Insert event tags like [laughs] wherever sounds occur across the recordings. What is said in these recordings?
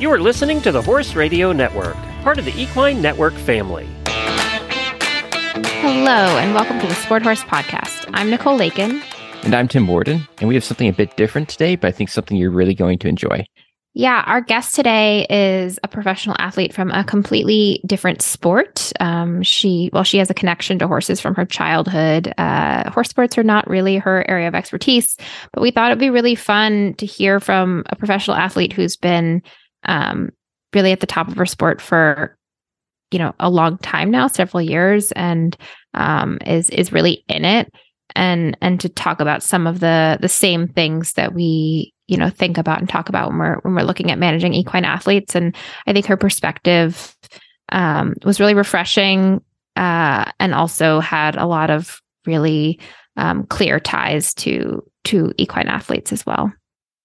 You are listening to the Horse Radio Network, part of the Equine Network family. Hello, and welcome to the Sport Horse Podcast. I'm Nicole Lakin. And I'm Tim Worden. And we have something a bit different today, but I think something you're really going to enjoy. Yeah, our guest today is a professional athlete from a completely different sport. Um, she, well, she has a connection to horses from her childhood. Uh, horse sports are not really her area of expertise, but we thought it'd be really fun to hear from a professional athlete who's been um, really at the top of her sport for, you know, a long time now, several years, and um, is is really in it. And and to talk about some of the the same things that we you know think about and talk about when we're when we're looking at managing equine athletes and i think her perspective um, was really refreshing uh, and also had a lot of really um, clear ties to to equine athletes as well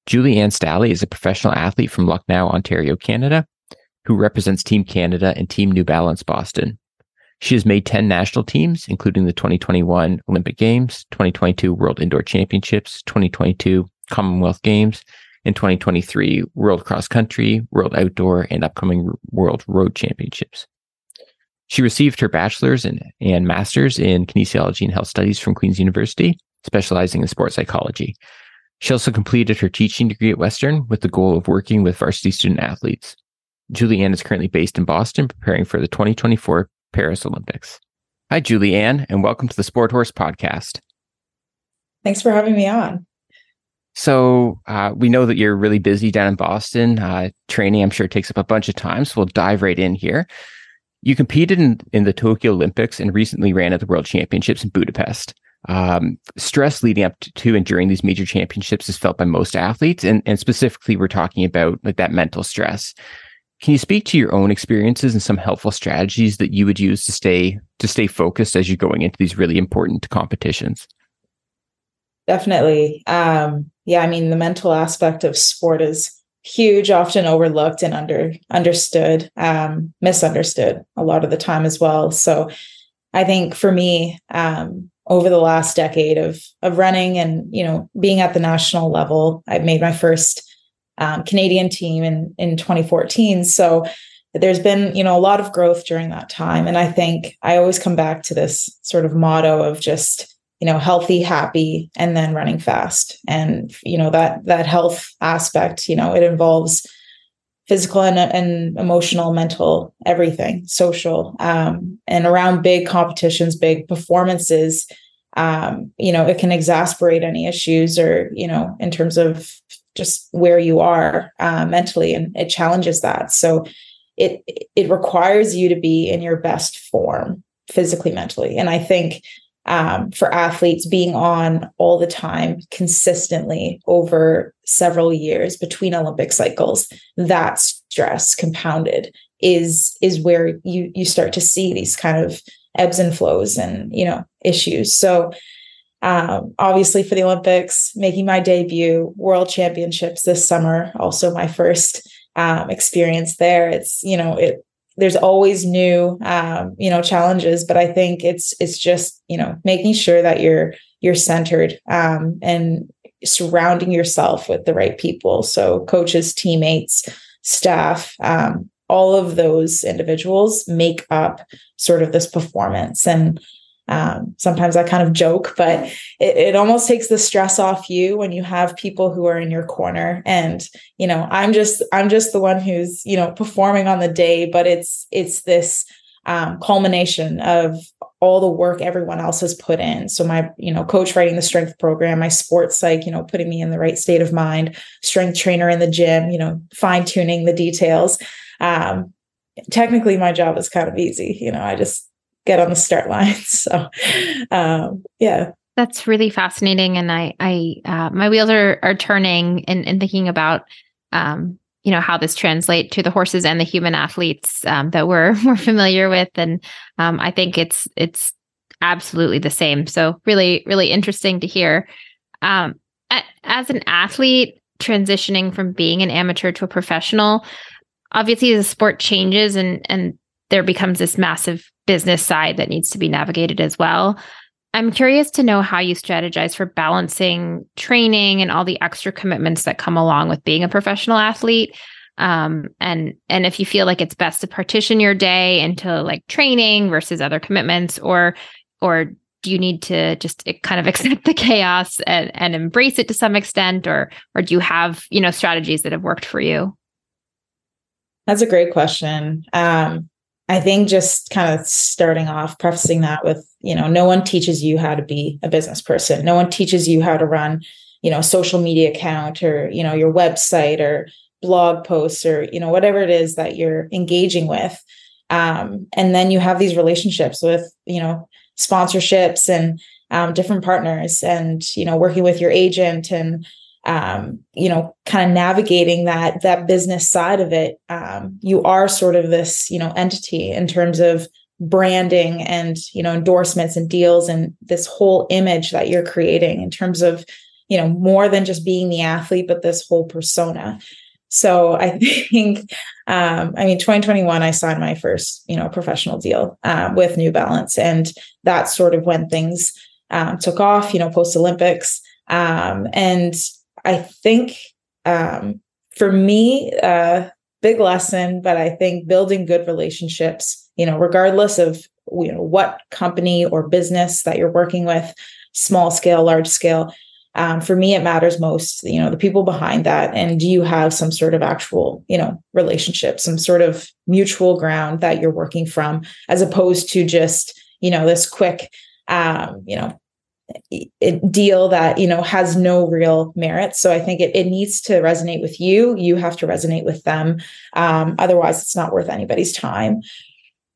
Julie-Anne Staehli is a professional athlete from lucknow ontario canada who represents team canada and team new balance boston she has made 10 national teams, including the 2021 Olympic Games, 2022 World Indoor Championships, 2022 Commonwealth Games, and 2023 World Cross Country, World Outdoor, and upcoming World Road Championships. She received her bachelor's and, and master's in kinesiology and health studies from Queen's University, specializing in sports psychology. She also completed her teaching degree at Western with the goal of working with varsity student athletes. Julie-Anne is currently based in Boston, preparing for the 2024 Paris Olympics. Hi, Julie-Anne, and welcome to the Sport Horse Podcast. Thanks for having me on. So uh, we know that you're really busy down in Boston. Uh, training, I'm sure, takes up a bunch of time. So we'll dive right in here. You competed in, in the Tokyo Olympics and recently ran at the World Championships in Budapest. Um, stress leading up to and during these major championships is felt by most athletes, and, and specifically, we're talking about like that mental stress. Can you speak to your own experiences and some helpful strategies that you would use to stay to stay focused as you're going into these really important competitions? Definitely. Um, yeah, I mean, the mental aspect of sport is huge, often overlooked and under understood, um, misunderstood a lot of the time as well. So I think for me, um, over the last decade of of running and you know being at the national level, I've made my first um, Canadian team in in 2014. So there's been you know a lot of growth during that time, and I think I always come back to this sort of motto of just you know healthy happy and then running fast. And you know that that health aspect you know it involves physical and, and emotional mental everything social um, and around big competitions big performances um, you know it can exasperate any issues or you know in terms of just where you are uh, mentally and it challenges that. So it it requires you to be in your best form physically mentally. And i think um, for athletes being on all the time consistently over several years between olympic cycles that stress compounded is is where you you start to see these kind of ebbs and flows and you know issues. So um, obviously for the olympics making my debut world championships this summer also my first um, experience there. It's you know it there's always new um, you know challenges but i think it's it's just you know making sure that you're you're centered um, and surrounding yourself with the right people. So coaches teammates staff um, all of those individuals make up sort of this performance. And um, sometimes I kind of joke, but it, it almost takes the stress off you when you have people who are in your corner. And you know, I'm just I'm just the one who's you know performing on the day, but it's it's this um, culmination of all the work everyone else has put in. So my, you know, coach writing the strength program, my sports psych, you know, putting me in the right state of mind, strength trainer in the gym, you know, fine tuning the details. Um, technically, my job is kind of easy. You know, I just get on the start line. [laughs] So, um, yeah. That's really fascinating, and I, I, uh, my wheels are are turning in, in thinking about, um, you know, how this translate to the horses and the human athletes um, that we're [laughs] we're familiar with, and um, I think it's it's absolutely the same. So, really, really interesting to hear. Um, as an athlete transitioning from being an amateur to a professional, obviously the sport changes and and there becomes this massive business side that needs to be navigated as well. I'm curious to know how you strategize for balancing training and all the extra commitments that come along with being a professional athlete. um, and and if you feel like it's best to partition your day into like training versus other commitments or or do you need to just kind of [laughs] accept the chaos and, and embrace it to some extent or or do you have you know strategies that have worked for you that's a great question um, i think just kind of starting off prefacing that with you know no one teaches you how to be a business person. No one teaches you how to run you know a social media account or you know your website or blog posts or you know whatever it is that you're engaging with. Um, and then you have these relationships with you know sponsorships and um, different partners and you know working with your agent and um, you know kind of navigating that that business side of it um, you are sort of this you know entity in terms of branding and you know endorsements and deals and this whole image that you're creating in terms of you know more than just being the athlete but this whole persona so I [laughs] think, um, I mean, 2021, I signed my first, you know, professional deal uh, with New Balance, and that's sort of when things um, took off, you know, post Olympics. Um, and I think um, for me, uh, big lesson, but I think building good relationships, you know, regardless of you know what company or business that you're working with, small scale, large scale, um, for me it matters most you know the people behind that. And do you have some sort of actual you know relationship some sort of mutual ground that you're working from as opposed to just you know this quick um, you know deal that you know has no real merit so i think it, it needs to resonate with you you have to resonate with them um, otherwise it's not worth anybody's time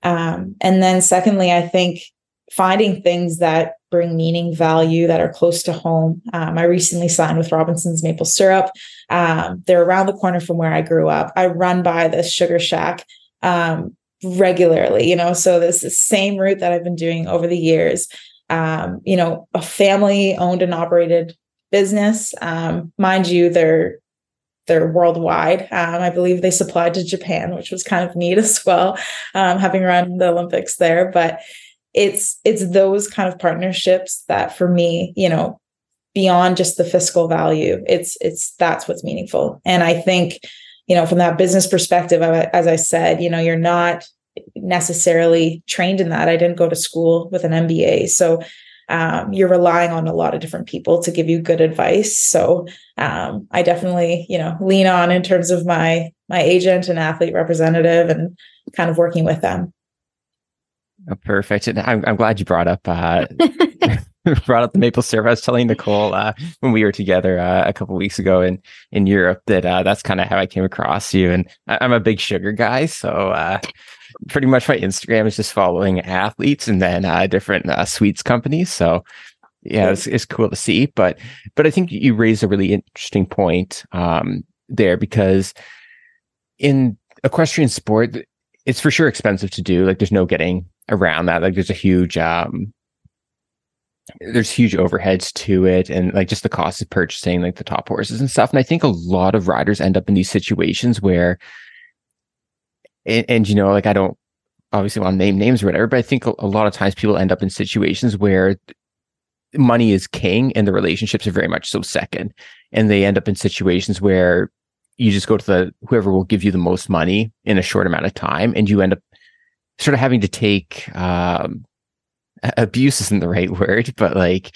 um, and then secondly i think finding things that bring meaning, value that are close to home. Um, I recently signed with Robinson's Maple Syrup. Um, they're around the corner from where I grew up. I run by the sugar shack um, regularly, you know, so this is the same route that I've been doing over the years. Um, you know, a family owned and operated business. Um, mind you, they're they're worldwide. Um, I believe they supplied to Japan, which was kind of neat [laughs] as well, um, having run the Olympics there. But it's it's those kind of partnerships that for me you know beyond just the fiscal value it's it's that's what's meaningful and i think you know from that business perspective as i said you know you're not necessarily trained in that i didn't go to school with an mba so um, you're relying on a lot of different people to give you good advice so um, i definitely you know lean on in terms of my my agent and athlete representative and kind of working with them Oh, perfect. And I'm, I'm glad you brought up uh, [laughs] [laughs] brought up the maple syrup. I was telling Nicole uh, when we were together uh, a couple weeks ago in in Europe that uh, that's kind of how I came across you. And I, am a big sugar guy, so uh, pretty much my Instagram is just following athletes and then uh, different sweets companies. So yeah, it's, it's cool to see. But but I think you raised a really interesting point um, there because in equestrian sport, it's for sure expensive to do. Like there's no getting around that. Like there's a huge um there's huge overheads to it and like just the cost of purchasing like the top horses and stuff. And I think a lot of riders end up in these situations where and, and you know, like I don't obviously want to name names or whatever, but I think a, lot of times people end up in situations where money is king and the relationships are very much so second. And they end up in situations where you just go to the whoever will give you the most money in a short amount of time and you end up sort of having to take um, abuse isn't the right [laughs] word, but like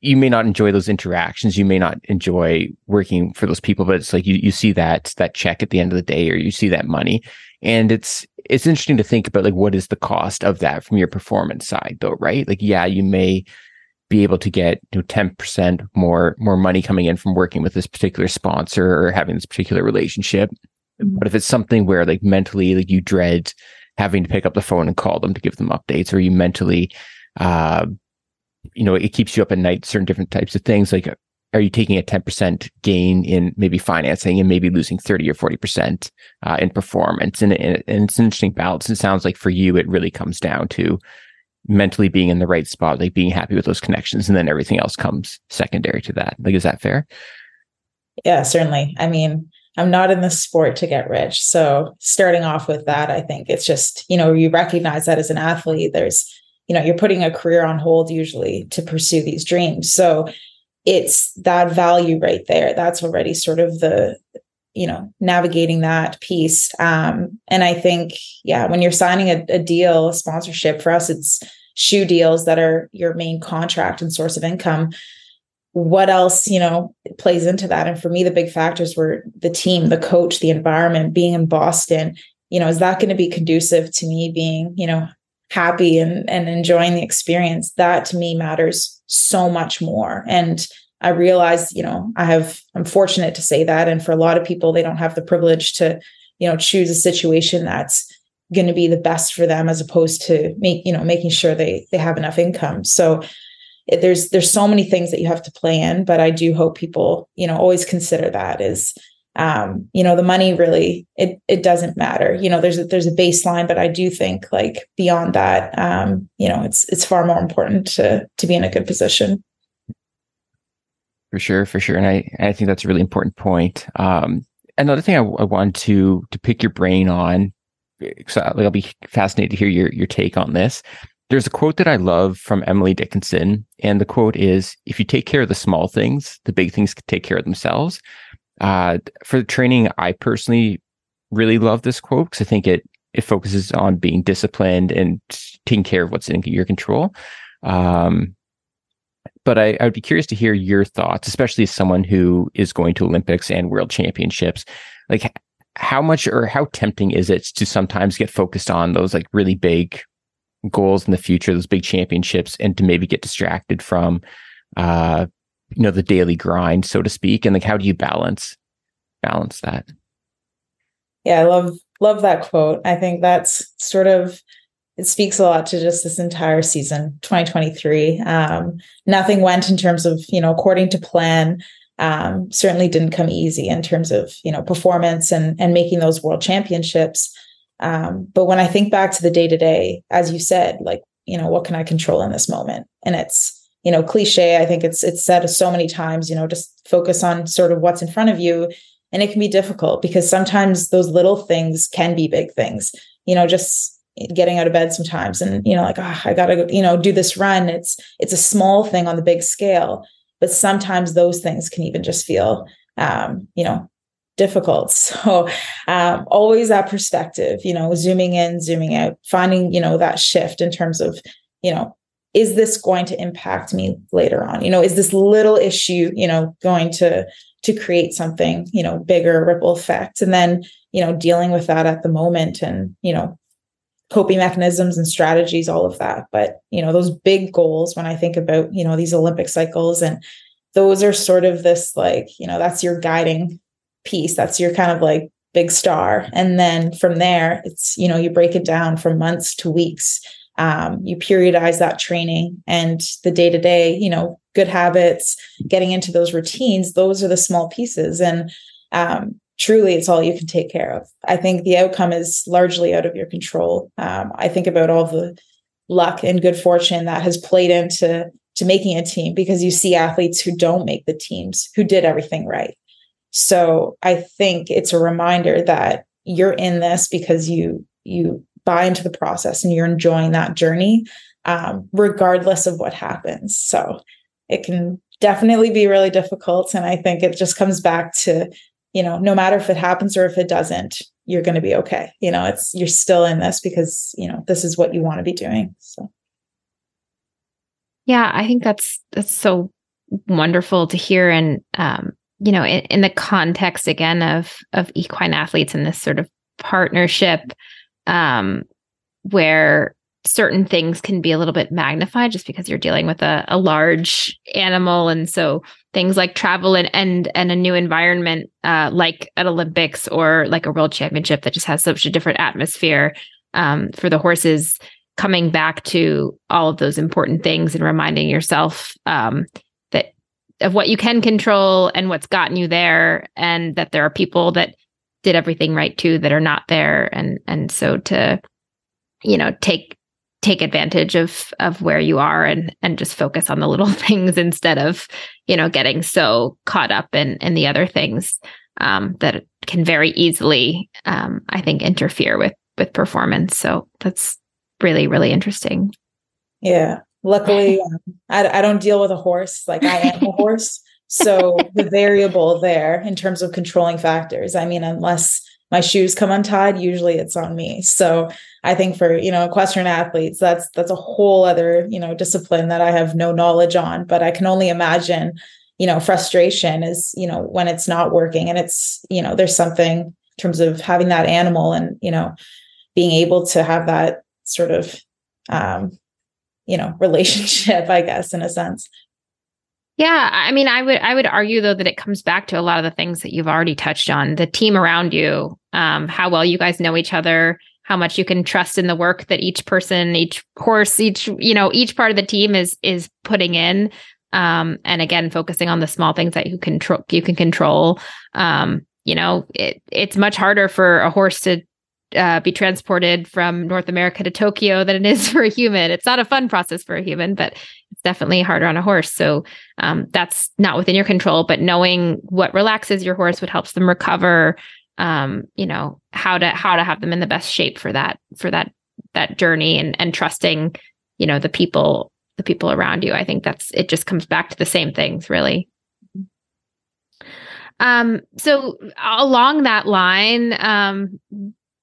you may not enjoy those interactions. You may not enjoy working for those people, but it's like you you see that that check at the end of the day, or you see that money, and it's it's interesting to think about like what is the cost of that from your performance side, though, right? Like, yeah, you may be able to get you know 10% more more money coming in from working with this particular sponsor or having this particular relationship mm-hmm. but if it's something where like mentally like you dread having to pick up the phone and call them to give them updates, or you mentally, uh, you know, it keeps you up at night, certain different types of things. Like, are you taking a 10% gain in maybe financing and maybe losing 30 or 40% uh, in performance? And, and, and it's an interesting balance. It sounds like for you, it really comes down to mentally being in the right spot, like being happy with those connections, and then everything else comes secondary to that. Like, is that fair? Yeah, certainly. I mean, I'm not in the sport to get rich. So starting off with that, I think it's just, you know, you recognize that as an athlete, there's, you know, you're putting a career on hold usually to pursue these dreams. So it's that value right there. That's already sort of the, you know navigating that piece um and i think yeah when you're signing a, a deal a sponsorship for us it's shoe deals that are your main contract and source of income what else you know plays into that and for me the big factors were the team the coach the environment being in boston you know is that going to be conducive to me being you know happy and and enjoying the experience that to me matters so much more. And i realize you know i have i'm fortunate to say that. And for a lot of people they don't have the privilege to you know choose a situation that's going to be the best for them as opposed to make you know making sure they they have enough income. So there's there's so many things that you have to play in but i do hope people you know always consider that is um you know the money really it it doesn't matter. You know there's a, there's a baseline but i do think like beyond that um you know it's it's far more important to to be in a good position. For sure for sure. And i i think that's a really important point. Um another thing i, I want to to pick your brain on so i'll be fascinated to hear your your take on this. There's a quote that I love from Emily Dickinson, and the quote is If you take care of the small things, the big things can take care of themselves. Uh, for the training, I personally really love this quote because I think it it focuses on being disciplined and taking care of what's in your control. Um, but I, I would be curious to hear your thoughts, especially as someone who is going to Olympics and World Championships. Like, how much or how tempting is it to sometimes get focused on those like really big goals in the future, those big championships, and to maybe get distracted from, uh, you know, the daily grind, so to speak? And like, how do you balance balance that? Yeah, I love love that quote. I think that's sort of it speaks a lot to just this entire season 2023 um, nothing went in terms of you know according to plan um, certainly didn't come easy in terms of you know performance and and making those world championships um, but when I think back to the day to day, as you said, like, you know, what can I control in this moment? And it's, you know, cliche. I think it's it's said so many times, you know, just focus on sort of what's in front of you. And it can be difficult because sometimes those little things can be big things. You know, just getting out of bed sometimes and, you know, like, oh, I gotta, you know, do this run. It's it's a small thing on the big scale. But sometimes those things can even just feel um, you know, difficult. [laughs] So um, always that perspective, you know, zooming in, zooming out, finding, you know, that shift in terms of, you know, is this going to impact me later on? You know, is this little issue, you know, going to to create something, you know, bigger ripple effect? And then, you know, dealing with that at the moment and, you know, coping mechanisms and strategies, all of that. But, you know, those big goals when I think about, you know, these Olympic cycles and those are sort of this like, you know, that's your guiding piece that's your kind of like big star and then from there it's you know you break it down from months to weeks um, you periodize that training and the day to day you know good habits getting into those routines those are the small pieces. And um, truly it's all you can take care of. I think the outcome is largely out of your control. Um, i think about all the luck and good fortune that has played into to making a team because you see athletes who don't make the teams who did everything right. So I think it's a reminder that you're in this because you you buy into the process and you're enjoying that journey, um, regardless of what happens. So it can definitely be really difficult, and I think it just comes back to you know no matter if it happens or if it doesn't, you're going to be okay. You know, it's you're still in this because you know this is what you want to be doing. So. Yeah, I think that's that's so wonderful to hear and um you know, in, in, the context again of of equine athletes and this sort of partnership, um, where certain things can be a little bit magnified just because you're dealing with a, a large animal, and so things like travel and and and a new environment, uh, like at Olympics or like a World Championship that just has such a different atmosphere um, for the horses. Coming back to all of those important things and reminding yourself um, that of what you can control and what's gotten you there and that there are people that did everything right too that are not there and and so to you know take take advantage of of where you are and and just focus on the little [laughs] things instead of you know getting so caught up in in the other things um, that can very easily um, i think interfere with with performance so that's really really interesting yeah Luckily, um, I, I don't deal with a horse. Like I am a [laughs] horse. So the variable there in terms of controlling factors, I mean, unless my shoes come untied, usually it's on me. So I think for, you know, equestrian athletes, that's that's a whole other, you know, discipline that I have no knowledge on, but I can only imagine, you know, frustration is, you know, when it's not working and it's, you know, there's something in terms of having that animal and, you know, being able to have that sort of um, you know, [laughs] relationship, I guess, in a sense. Yeah, I mean, I would I would argue though that it comes back to a lot of the things that you've already touched on. The team around you, um, how well you guys know each other, how much you can trust in the work that each person, each horse, each you know, each part of the team is is putting in. Um, and again, focusing on the small things that you control, you can control. Um, you know, it, it's much harder for a horse to uh, be transported from North America to Tokyo than it is [laughs] for a human. It's not a fun process for a human, but it's definitely harder on a horse. So um, that's not within your control. But knowing what relaxes your horse, what helps them recover, um, you know how to how to have them in the best shape for that for that that journey, and and trusting, you know, the people the people around you. I think that's it. Just comes back to the same things, really. Um, so along that line, um,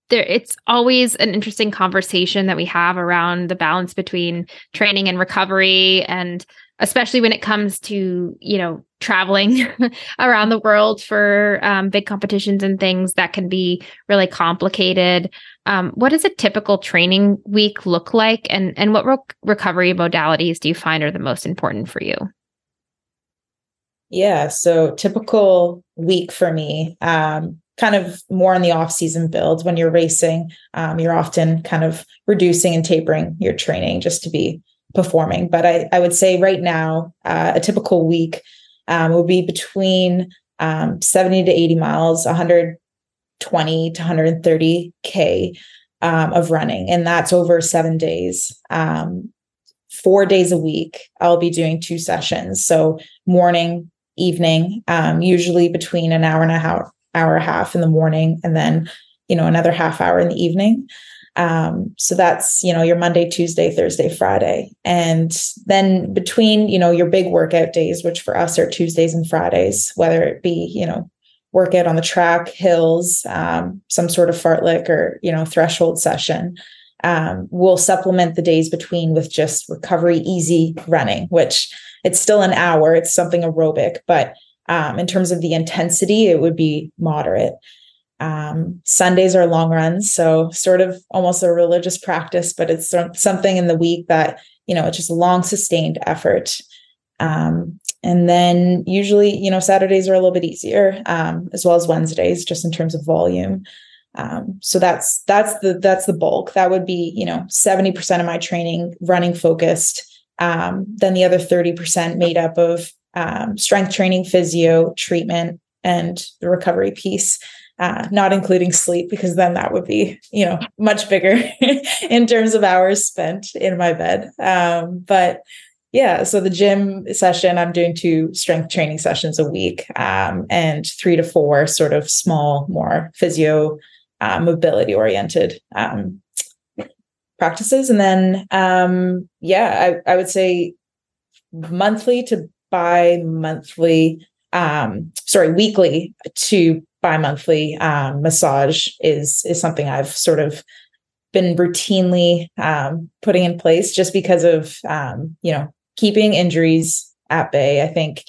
there it's always an interesting conversation that we have around the balance between training and recovery and especially when it comes to you know traveling [laughs] around the world for um, big competitions and things that can be really complicated. Um, what does a typical training week look like? And and what re- recovery modalities do you find are the most important for you? Yeah so typical week for me um, kind of more in the off season builds when you're racing um, you're often kind of reducing and tapering your training just to be performing. But i, I would say right now uh, a typical week um, would be between um, 70 to 80 miles 120 to 130 k um, of running and that's over seven days. Um, four days a week i'll be doing two sessions. So morning evening um, usually between an hour and a half hour half in the morning and then you know another half hour in the evening. Um, so that's you know your monday tuesday thursday friday. And then between you know your big workout days which for us are tuesdays and fridays whether it be you know workout on the track hills um, some sort of fartlek or you know threshold session um, we'll supplement the days between with just recovery easy running which it's still an hour. It's something aerobic but um, in terms of the intensity, it would be moderate. Um, Sundays are long runs, so sort of almost a religious practice, but it's something in the week that you know it's just a long sustained effort. Um, and then usually, you know, Saturdays are a little bit easier, um, as well as Wednesdays, just in terms of volume. Um, so that's that's the that's the bulk. That would be you know seventy percent of my training running focused. Um, then the other thirty percent made up of um, strength training, physio, treatment, and the recovery piece. Uh, not including sleep because then that would be you know much bigger [laughs] in terms of hours spent in my bed um, but yeah so the gym session i'm doing two strength training sessions a week um, and three to four sort of small more physio uh, mobility oriented um, practices and then um, yeah I, I would say monthly to bi-monthly um sorry weekly to bi-monthly um, massage is is something i've sort of been routinely um, putting in place just because of um, you know keeping injuries at bay. I think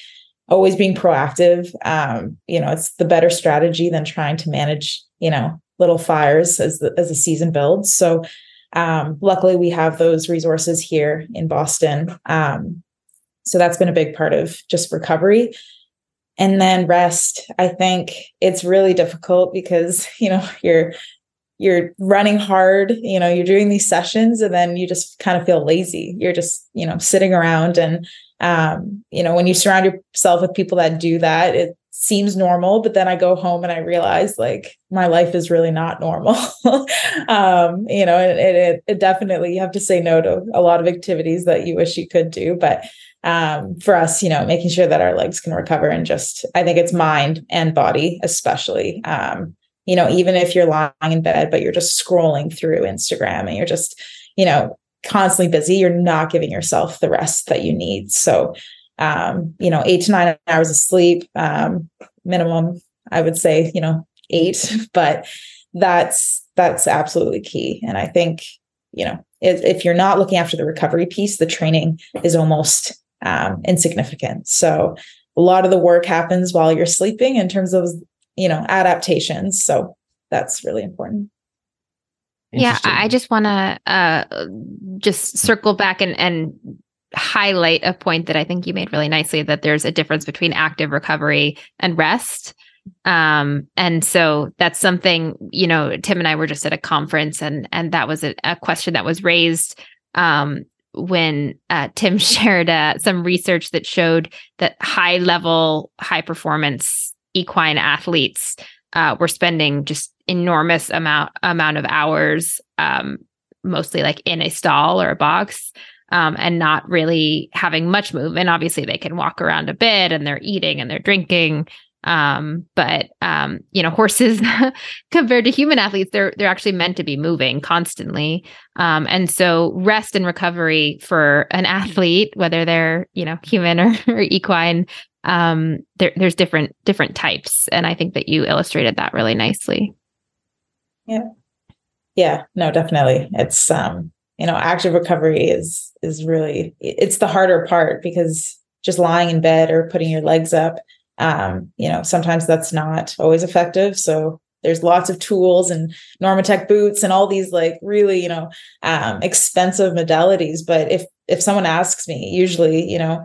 always being proactive um, you know it's the better strategy than trying to manage you know little fires as the as the season builds. So um, luckily we have those resources here in boston um, so that's been a big part of just recovery. And then rest, I think it's really difficult because, [laughs] you know, you're you're running hard, you know, you're doing these sessions and then you just kind of feel lazy. You're just, you know, sitting around and um, you know, when you surround yourself with people that do that, it seems normal, but then I go home and I realize like my life is really not normal. [laughs] um, you know, it, it, it definitely you have to say no to a lot of activities that you wish you could do, but um, for us, you know, making sure that our legs can recover and just, I think it's mind and body, especially. Um, you know, even if you're lying in bed, but you're just scrolling through Instagram and you're just, you know, constantly busy, you're not giving yourself the rest that you need. So, um, you know, eight to nine hours of sleep, um, minimum, I would say, you know, eight, [laughs] but that's, that's absolutely key. And I think, you know, if, if you're not looking after the recovery piece, the training is almost um, insignificant. So a lot of the work happens while you're sleeping in terms of, you know, adaptations. So that's really important. Yeah, I just want to uh, just circle back and, and highlight a point that I think you made really nicely that there's a difference between active recovery and rest. Um, and so that's something, you know, Tim and I were just at a conference and and that was a, a question that was raised um, when uh, Tim [laughs] shared uh, some research that showed that high level, high performance equine athletes uh, were spending just enormous amount amount of hours, um, mostly like in a stall or a box, um, and not really having much movement. Obviously, they can walk around a bit and they're eating and they're drinking. Um, but um, you know, horses [laughs] compared to human athletes, they're they're actually meant to be moving constantly. Um, and so rest and recovery for an athlete, whether they're, you know, human or, [laughs] or equine, um, there, there's different different types. And I think that you illustrated that really nicely. Yeah. Yeah, no, definitely. It's um you know active recovery is is really it's the harder part because just lying in bed or putting your legs up um, you know sometimes that's not always effective. So there's lots of tools and NormaTec boots and all these like really you know um, expensive modalities. But if if someone asks me usually you know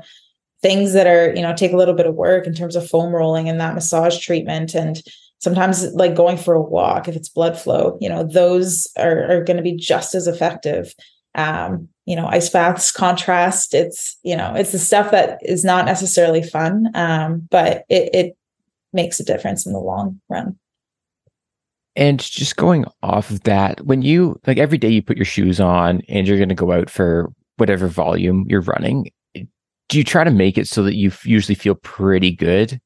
things that are you know take a little bit of work in terms of foam rolling and that massage treatment and sometimes like going for a walk if it's blood flow you know those are, are going to be just as effective um, you know ice baths contrast it's you know it's the stuff that is not necessarily fun um, but it, it makes a difference in the long run. And just going off of that when you like every day you put your shoes on and you're going to go out for whatever volume you're running do you try to make it so that you usually feel pretty good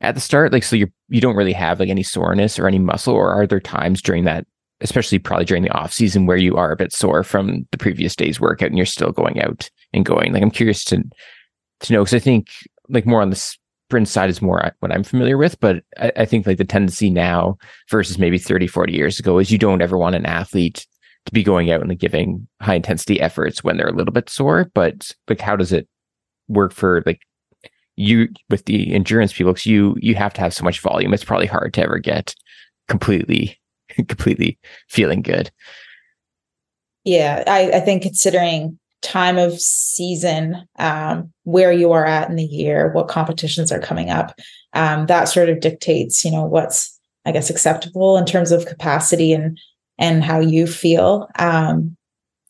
at the start? Like so you're you don't really have like any soreness or any muscle or are there times during that especially probably during the off season where you are a bit sore from the previous day's workout and you're still going out and going. Like i'm curious to to know because i think like more on the sprint side is more what i'm familiar with but I, I, think like the tendency now versus maybe 30 40 years ago is you don't ever want an athlete to be going out and like, giving high intensity efforts when they're a little bit sore but like how does it work for like you with the endurance people? Because you you have to have so much volume it's probably hard to ever get completely [laughs] completely feeling good. Yeah I, I think considering time of season um, where you are at in the year what competitions are coming up um, that sort of dictates you know what's i guess acceptable in terms of capacity and and how you feel. Um,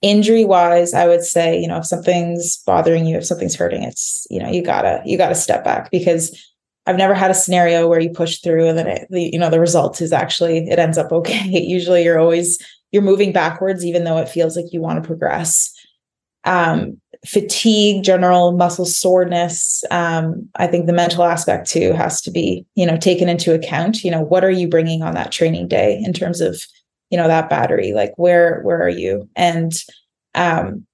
injury wise i would say you know if something's bothering you if something's hurting it's you know you gotta you gotta step back because i've never had a scenario where you push through and then it, the, you know the result is actually it ends up okay. [laughs] Usually you're always you're moving backwards even though it feels like you want to progress. Um, fatigue general muscle soreness um, i think the mental aspect too has to be you know taken into account. You know what are you bringing on that training day in terms of you know that battery? Like where where are you? And um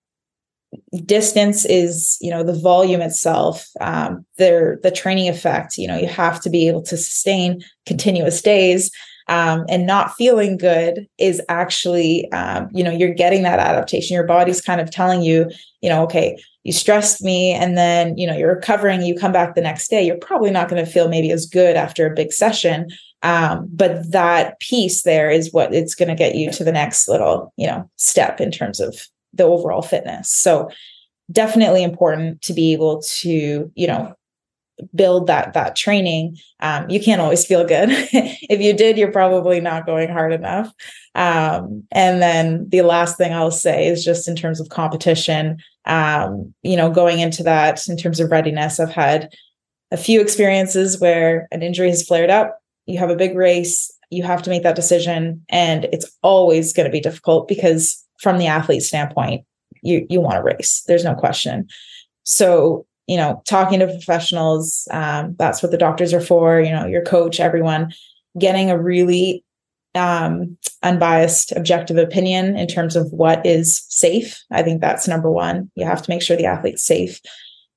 distance is you know the volume itself um the training effect you know you have to be able to sustain continuous days um, and not feeling good is actually um, you know you're getting that adaptation. Your body's kind of telling you you know okay you stressed me and then you know you're recovering you come back the next day you're probably not going to feel maybe as good after a big session um, but that piece there is what it's going to get you to the next little you know step in terms of the overall fitness. So definitely important to be able to you know build that that training. Um, you can't always feel good. [laughs] If you did you're probably not going hard enough. Um, and then the last thing i'll say is just in terms of competition um, you know going into that in terms of readiness i've had a few experiences where an injury has flared up. You have a big race, you have to make that decision. And it's always going to be difficult because from the athlete standpoint, you you want to race. There's no question. So, you know, talking to professionals, um, that's what the doctors are for, you know, your coach, everyone, getting a really um, unbiased, objective opinion in terms of what is safe. I think that's number one. You have to make sure the athlete's safe.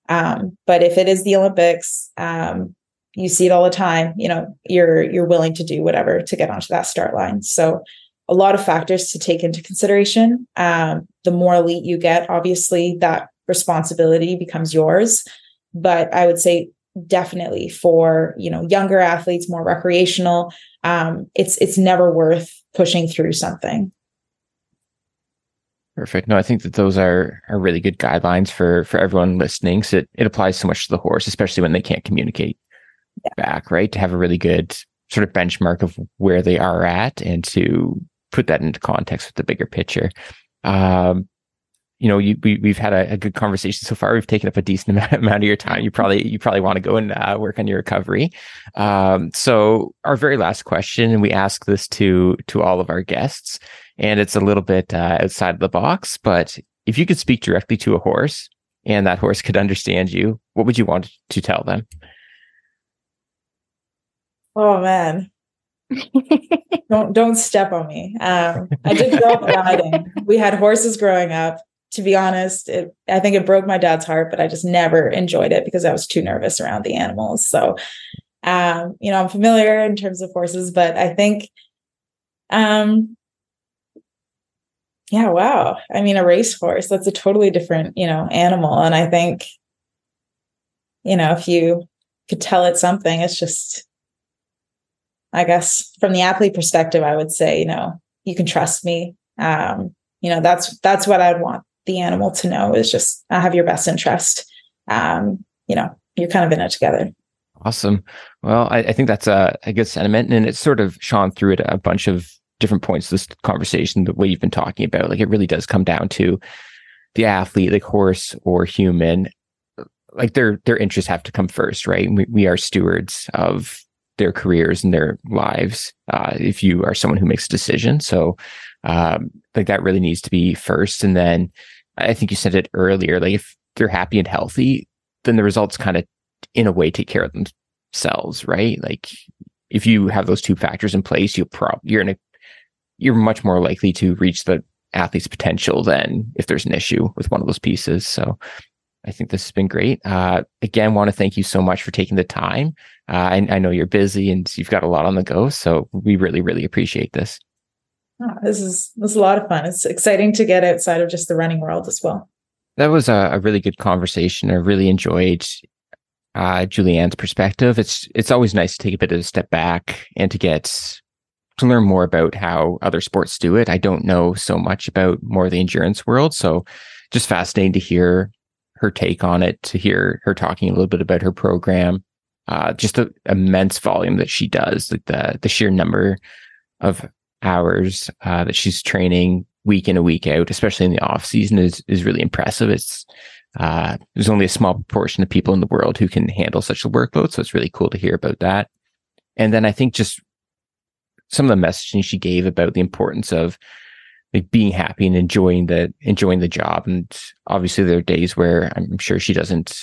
Um, but if it is the Olympics, um, you see it all the time. You know, you're you're willing to do whatever to get onto that start line. So a lot of factors to take into consideration. Um, the more elite you get, obviously, that responsibility becomes yours. But I would say definitely for you know younger athletes, more recreational, um, it's it's never worth pushing through something. Perfect. No, I think that those are are really good guidelines for for everyone listening. So it, it applies so much to the horse, especially when they can't communicate yeah. back, right? To have a really good sort of benchmark of where they are at and to put that into context with the bigger picture. Um, you know, you, we, we've had a, a, good conversation so far. We've taken up a decent [laughs] amount, amount of your time. You probably, you probably want to go and uh, work on your recovery. Um, so our very last question, and we ask this to, to all of our guests and it's a little bit uh, outside of the box. But if you could speak directly to a horse and that horse could understand you, what would you want to tell them? Oh man. [laughs] don't don't step on me. Um, I did grow up riding. We had horses growing up. To be honest, it, I think it broke my dad's heart, but I just never enjoyed it because I was too nervous around the animals. So, um, you know, I'm familiar in terms of horses, but I think um, yeah, wow. I mean, a racehorse, that's a totally different, you know, animal. And I think, you know, if you could tell it something, it's just, I guess from the athlete perspective, I would say, you know, you can trust me. Um, you know, that's that's what I'd want the animal to know is just I have your best interest. Um, you know, you're kind of in it together. Awesome. Well, I, I think that's a, a good sentiment, and it's sort of shone through it a bunch of different points this conversation, the way you've been talking about, like it really does come down to the athlete, like horse or human, like their their interests have to come first, right? We we are stewards of their careers and their lives. Uh, if you are someone who makes a decision, so um, like that really needs to be first, and then I think you said it earlier, like if they're happy and healthy, then the results kind of in a way take care of themselves, right? Like if you have those two factors in place, you'll prob you're in a you're much more likely to reach the athlete's potential than if there's an issue with one of those pieces. So I think this has been great. Uh, again, want to thank you so much for taking the time. Uh, I, I, know you're busy and you've got a lot on the go, so we really, really appreciate this. Oh, this is this is a lot of fun. It's exciting to get outside of just the running world as well. That was a, a really good conversation. I really enjoyed uh, Julie-Anne's perspective. It's it's always nice to take a bit of a step back and to get to learn more about how other sports do it. I don't know so much about more of the endurance world. So just fascinating to hear her take on it, to hear her talking a little bit about her program. Uh, just the immense volume that she does, like the the sheer number of hours uh, that she's training week in and week out, especially in the off season, is is really impressive. It's uh, there's only a small proportion of people in the world who can handle such a workload, so it's really cool to hear about that. And then I think just some of the messaging she gave about the importance of like being happy and enjoying the enjoying the job. And obviously there are days where I'm sure she doesn't,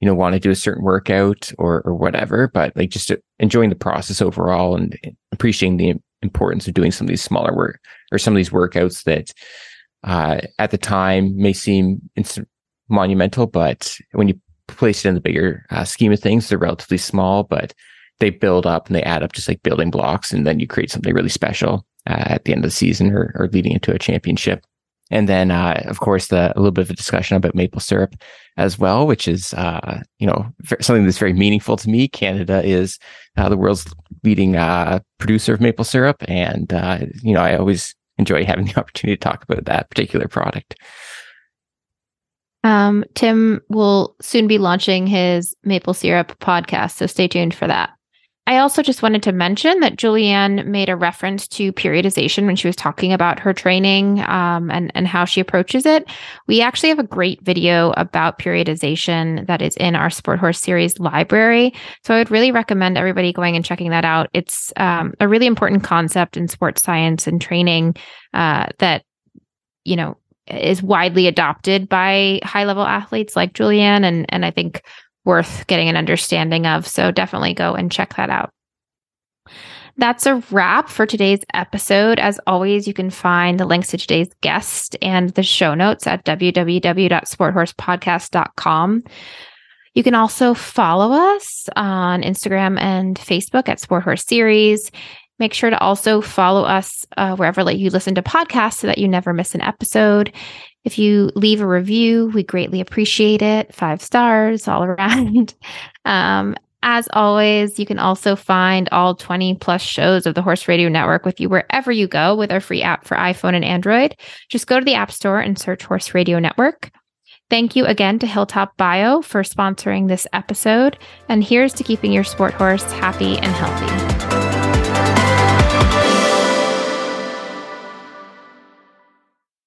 you know, want to do a certain workout or or whatever, but like just enjoying the process overall and appreciating the importance of doing some of these smaller work or some of these workouts that uh, at the time may seem monumental, but when you place it in the bigger uh, scheme of things, they're relatively small, but they build up and they add up just like building blocks, and then you create something really special uh, at the end of the season or, or leading into a championship. And then, uh, of course, the, a little bit of a discussion about maple syrup as well, which is, uh, you know, something that's very meaningful to me. Canada is uh, the world's leading uh, producer of maple syrup, and uh, you know, I always enjoy having the [laughs] opportunity to talk about that particular product. Um, Tim will soon be launching his maple syrup podcast, so stay tuned for that. I also just wanted to mention that Julie-Anne made a reference to periodization when she was talking about her training um, and, and how she approaches it. We actually have a great video about periodization that is in our Sport Horse series library. So I would really recommend everybody going and checking that out. It's um, a really important concept in sports science and training uh, that, you know, is widely adopted by high level athletes like Julie-Anne. And, and I think worth getting an understanding of. So definitely go and check that out. That's a wrap for today's episode. As always, you can find the links to today's guest and the show notes at www.sporthorsepodcast.com. You can also follow us on Instagram and Facebook at Sport Horse Series. Make sure to also follow us uh, wherever you listen to podcasts so that you never miss an episode. If you leave a review, we greatly appreciate it. Five stars all [laughs] around. Um, as always, you can also find all 20 plus shows of the Horse Radio Network with you wherever you go with our free app for iPhone and Android. Just go to the App Store and search Horse Radio Network. Thank you again to Hilltop Bio for sponsoring this episode. And here's to keeping your sport horse happy and healthy.